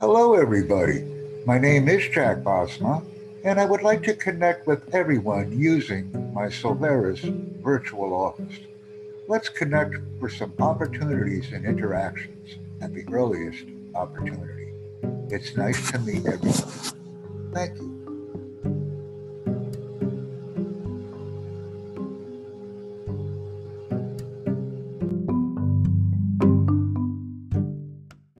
Hello, everybody. My name is Jack Bosma, and I would like to connect with everyone using my Solaris virtual office. Let's connect for some opportunities and interactions at the earliest opportunity. It's nice to meet everyone. Thank you.